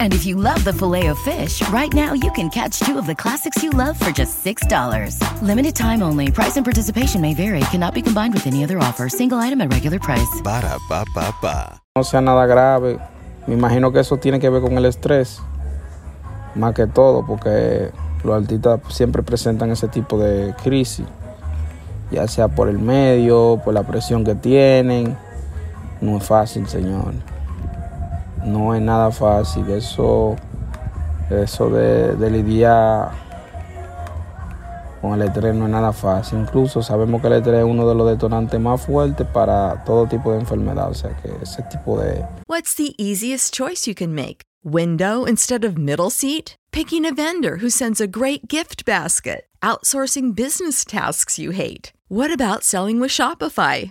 And if you love the filet of fish, right now you can catch two of the classics you love for just $6. Limited time only. Price and participation may vary. Cannot be combined with any other offer. Single item at regular price. Ba da ba ba ba. no sea nada grave. Me imagino que eso tiene que ver con el estrés, más que todo, porque los artistas siempre presentan ese tipo de crisis, ya sea por el medio, por la presión que tienen. No es fácil, señor. No es nada fácil. Eso, eso de, de lidiar con el estrés no es nada fácil. Incluso sabemos que el estrés es uno de los detonantes más fuertes para todo tipo de enfermedad. O sea que ese tipo de, What's the easiest choice you can make? Window instead of middle seat? Picking a vendor who sends a great gift basket? Outsourcing business tasks you hate? What about selling with Shopify?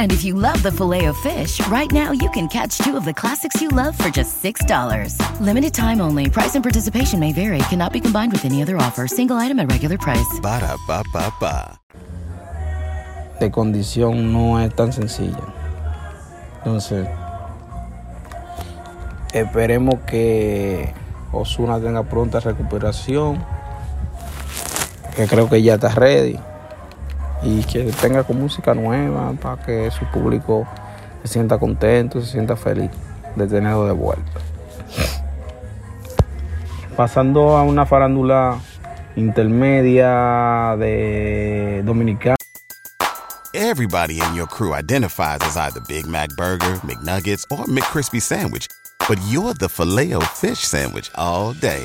And if you love the filet of fish, right now you can catch two of the classics you love for just $6. Limited time only. Price and participation may vary. Cannot be combined with any other offer. Single item at regular price. Ba da ba ba ba. de condición no es tan sencilla. Entonces, esperemos que Ozuna tenga pronta recuperación, que creo que ya está ready, y que tenga con música nueva para que su público se sienta contento, se sienta feliz de tenerlo de vuelta. Pasando a una farándula intermedia de Dominicana. Everybody in your crew identifies as either Big Mac Burger, McNuggets, or McCrispy Sandwich. But you're the filet fish Sandwich all day.